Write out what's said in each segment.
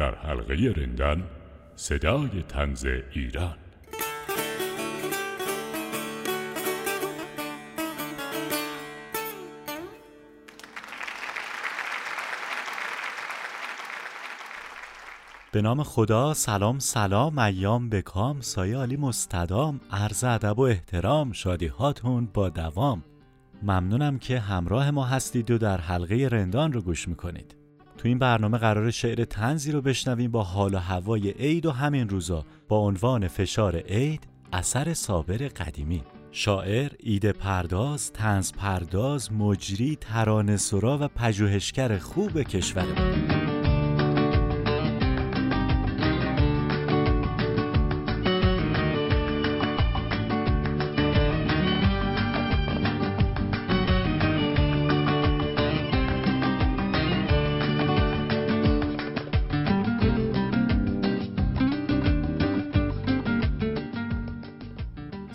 در حلقه رندان صدای تنز ایران. به نام خدا سلام سلام ایام بکام سایه عالی مستدام عرض ادب و احترام شادی هاتون با دوام. ممنونم که همراه ما هستید و در حلقه رندان رو گوش می‌کنید. تو این برنامه قرار شعر تنزی رو بشنویم با حال و هوای عید و همین روزا با عنوان فشار عید اثر صابر قدیمی. شاعر، ایده پرداز، تنز پرداز، مجری، ترانه سرا و پژوهشگر خوب کشورمون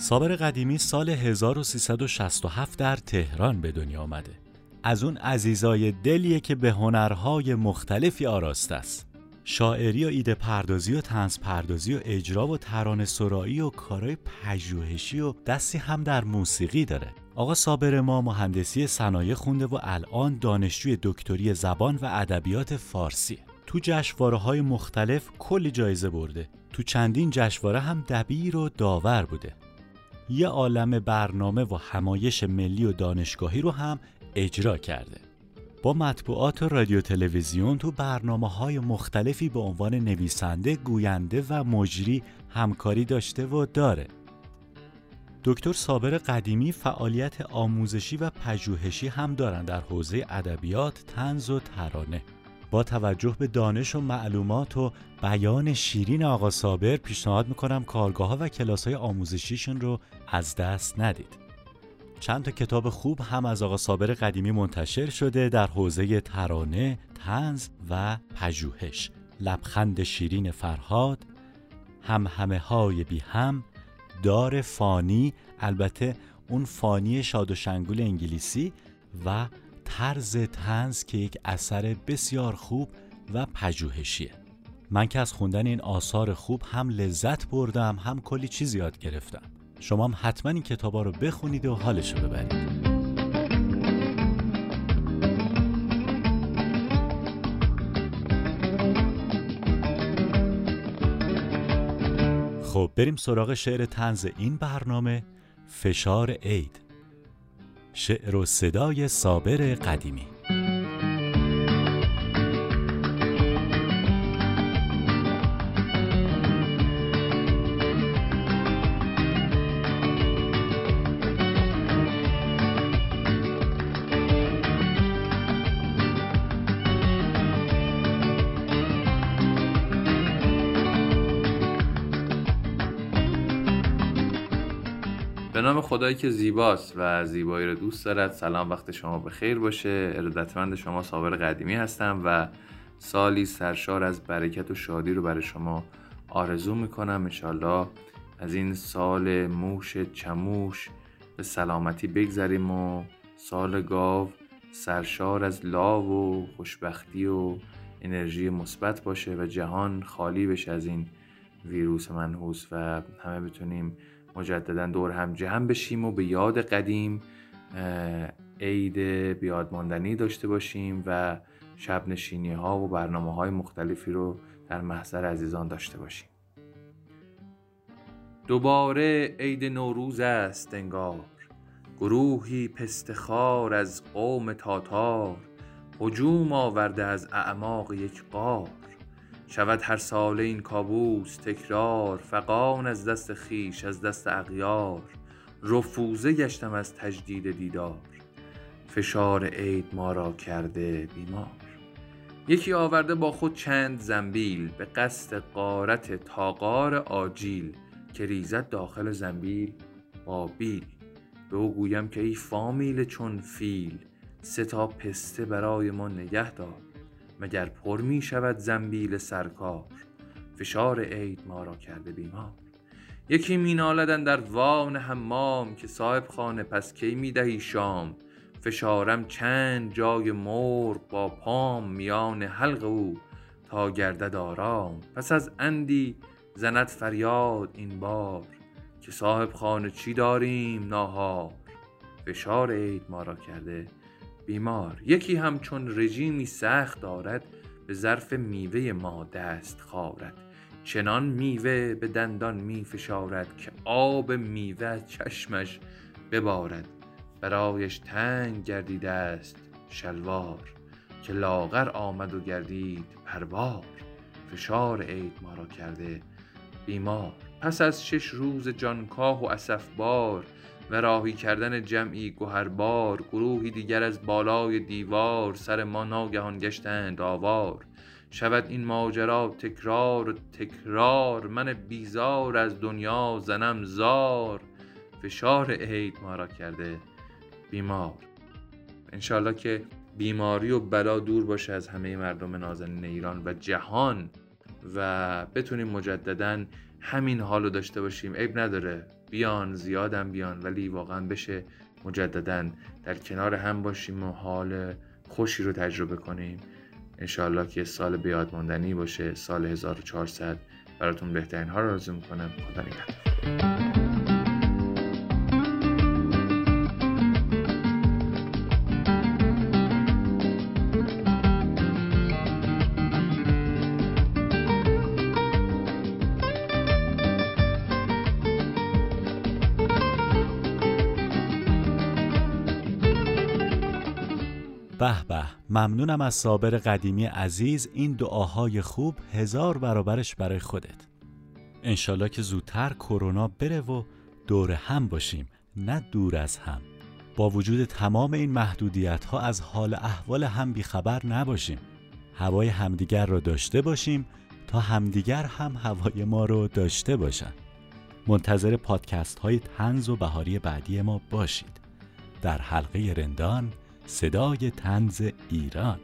صابر قدیمی سال 1367 در تهران به دنیا آمده. از اون عزیزای دلیه که به هنرهای مختلفی آراسته است. شاعری و ایده پردازی و تنز پردازی و اجرا و ترانه سرایی و کارهای پژوهشی و دستی هم در موسیقی داره. آقا صابر ما مهندسی صنایع خونده و الان دانشجوی دکتری زبان و ادبیات فارسی. تو جشنواره های مختلف کلی جایزه برده. تو چندین جشنواره هم دبیر و داور بوده. یه عالم برنامه و همایش ملی و دانشگاهی رو هم اجرا کرده. با مطبوعات و رادیو تلویزیون تو برنامه های مختلفی به عنوان نویسنده، گوینده و مجری همکاری داشته و داره. دکتر صابر قدیمی فعالیت آموزشی و پژوهشی هم دارن در حوزه ادبیات، طنز و ترانه. با توجه به دانش و معلومات و بیان شیرین آقا صابر پیشنهاد می‌کنم کارگاه ها و کلاس های آموزشیشون رو از دست ندید. چند تا کتاب خوب هم از آقا صابر قدیمی منتشر شده در حوزه ترانه، تنز و پژوهش. لبخند شیرین فرهاد، هم همه های بی هم، دار فانی، البته اون فانی شاد و شنگول انگلیسی و طرز تنز که یک اثر بسیار خوب و پژوهشیه. من که از خوندن این آثار خوب هم لذت بردم هم کلی چیز یاد گرفتم. شما هم حتما این کتابا رو بخونید و حالشو ببرید. خب بریم سراغ شعر تنز این برنامه فشار عید. شعر و صدای صابر قدیمی. به نام خدایی که زیباست و زیبایی رو دوست دارد. سلام وقت شما به خیر باشه. ارادتمند شما صابر قدیمی هستم و سالی سرشار از برکت و شادی رو برای شما آرزو می‌کنم. انشالله از این سال موش چموش به سلامتی بگذریم و سال گاو سرشار از لاو و خوشبختی و انرژی مثبت باشه و جهان خالی بشه از این ویروس منحوس و همه بتونیم مجددا دور هم جمع بشیم و به یاد قدیم عید بیادماندنی داشته باشیم و شب نشینی ها و برنامه های مختلفی رو در محضر عزیزان داشته باشیم. دوباره عید نوروز است انگار. گروهی پستخار از قوم تاتار. هجوم آورده از اعماق یک قار. شود هر ساله این کابوس تکرار فقان از دست خیش از دست اغیار. رفوزه گشتم از تجدید دیدار. فشار عید ما را کرده بیمار. یکی آورده با خود چند زنبیل به قصد قارت تاقار آجیل. که ریزد داخل زنبیل با بیل. به او گویم که ای فامیل چون فیل سه پسته برای ما نگه دار. مگر پر می شود زنبیل سرکار؟ فشار عید ما را کرده بیمار. یکی می نالدن در وان حمام که صاحب خانه پس کی می دهی شام؟ فشارم چند جای مرغ با پام میان حلق او. تا گردد آرام پس از اندی زند فریاد این بار. که صاحب خانه چی داریم ناهار؟ فشار عید ما را کرده بیمار. یکی هم چون رژیمی سخت دارد به ظرف میوه ما دست خارد. چنان میوه به دندان می فشارد که آب میوه چشمش ببارد. برایش تنگ گردیده است شلوار که لاغر آمد و گردید پروار. فشار عید ما را کرده بیمار. پس از شش روز جانکاه و اسفبار و راهی کردن جمعی گوهربار گروهی دیگر از بالای دیوار سر ما ناگهان گشتند آوار. شود این ماجرا تکرار و تکرار من بیزار از دنیا زنم زار. فشار عید ما را کرده بیمار. انشالله که بیماری و بلا دور باشه از همه مردم نازنین ایران و جهان. و بتونیم مجددا همین حالو داشته باشیم. عیب نداره. بیان زیادم بیان ولی واقعا بشه مجددا در کنار هم باشیم و حال خوشی رو تجربه کنیم. انشاءالله که سال بیاد ماندنی باشه سال 1400 براتون بهترین ها رو آرزو می‌کنم. خدا نگهدار. به به. ممنونم از صابر قدیمی عزیز. این دعاهای خوب هزار برابرش برای خودت. انشالله که زودتر کرونا بره و دور هم باشیم نه دور از هم. با وجود تمام این محدودیت ها از حال احوال هم بیخبر نباشیم. هوای همدیگر را داشته باشیم تا همدیگر هم هوای ما رو داشته باشن. منتظر پادکست های تنز و بهاری بعدی ما باشید. در حلقه رندان صدای تنز ایران.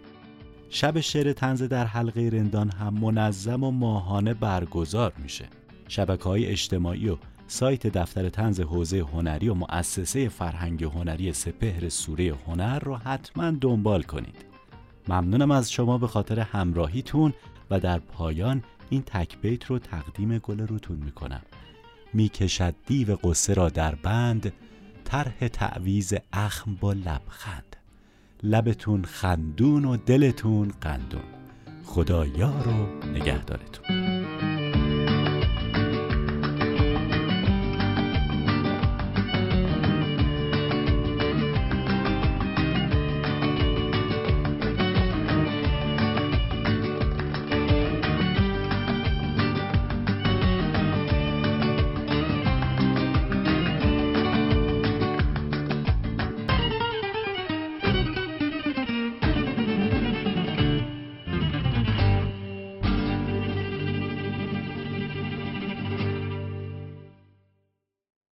شب شعر تنز در حلقه رندان هم منظم و ماهانه برگزار میشه. شبکه های اجتماعی و سایت دفتر تنز حوزه هنری و مؤسسه فرهنگ هنری سپهر سوره هنر رو حتما دنبال کنید. ممنونم از شما به خاطر همراهیتون و در پایان این تکبیت رو تقدیم گل روتون می‌کنم. می‌کشد دیو قصه را در بند طرح تعویز اخم با لبخند. لبتون خندون و دلتون قندون. خدا یار و نگهدارتون.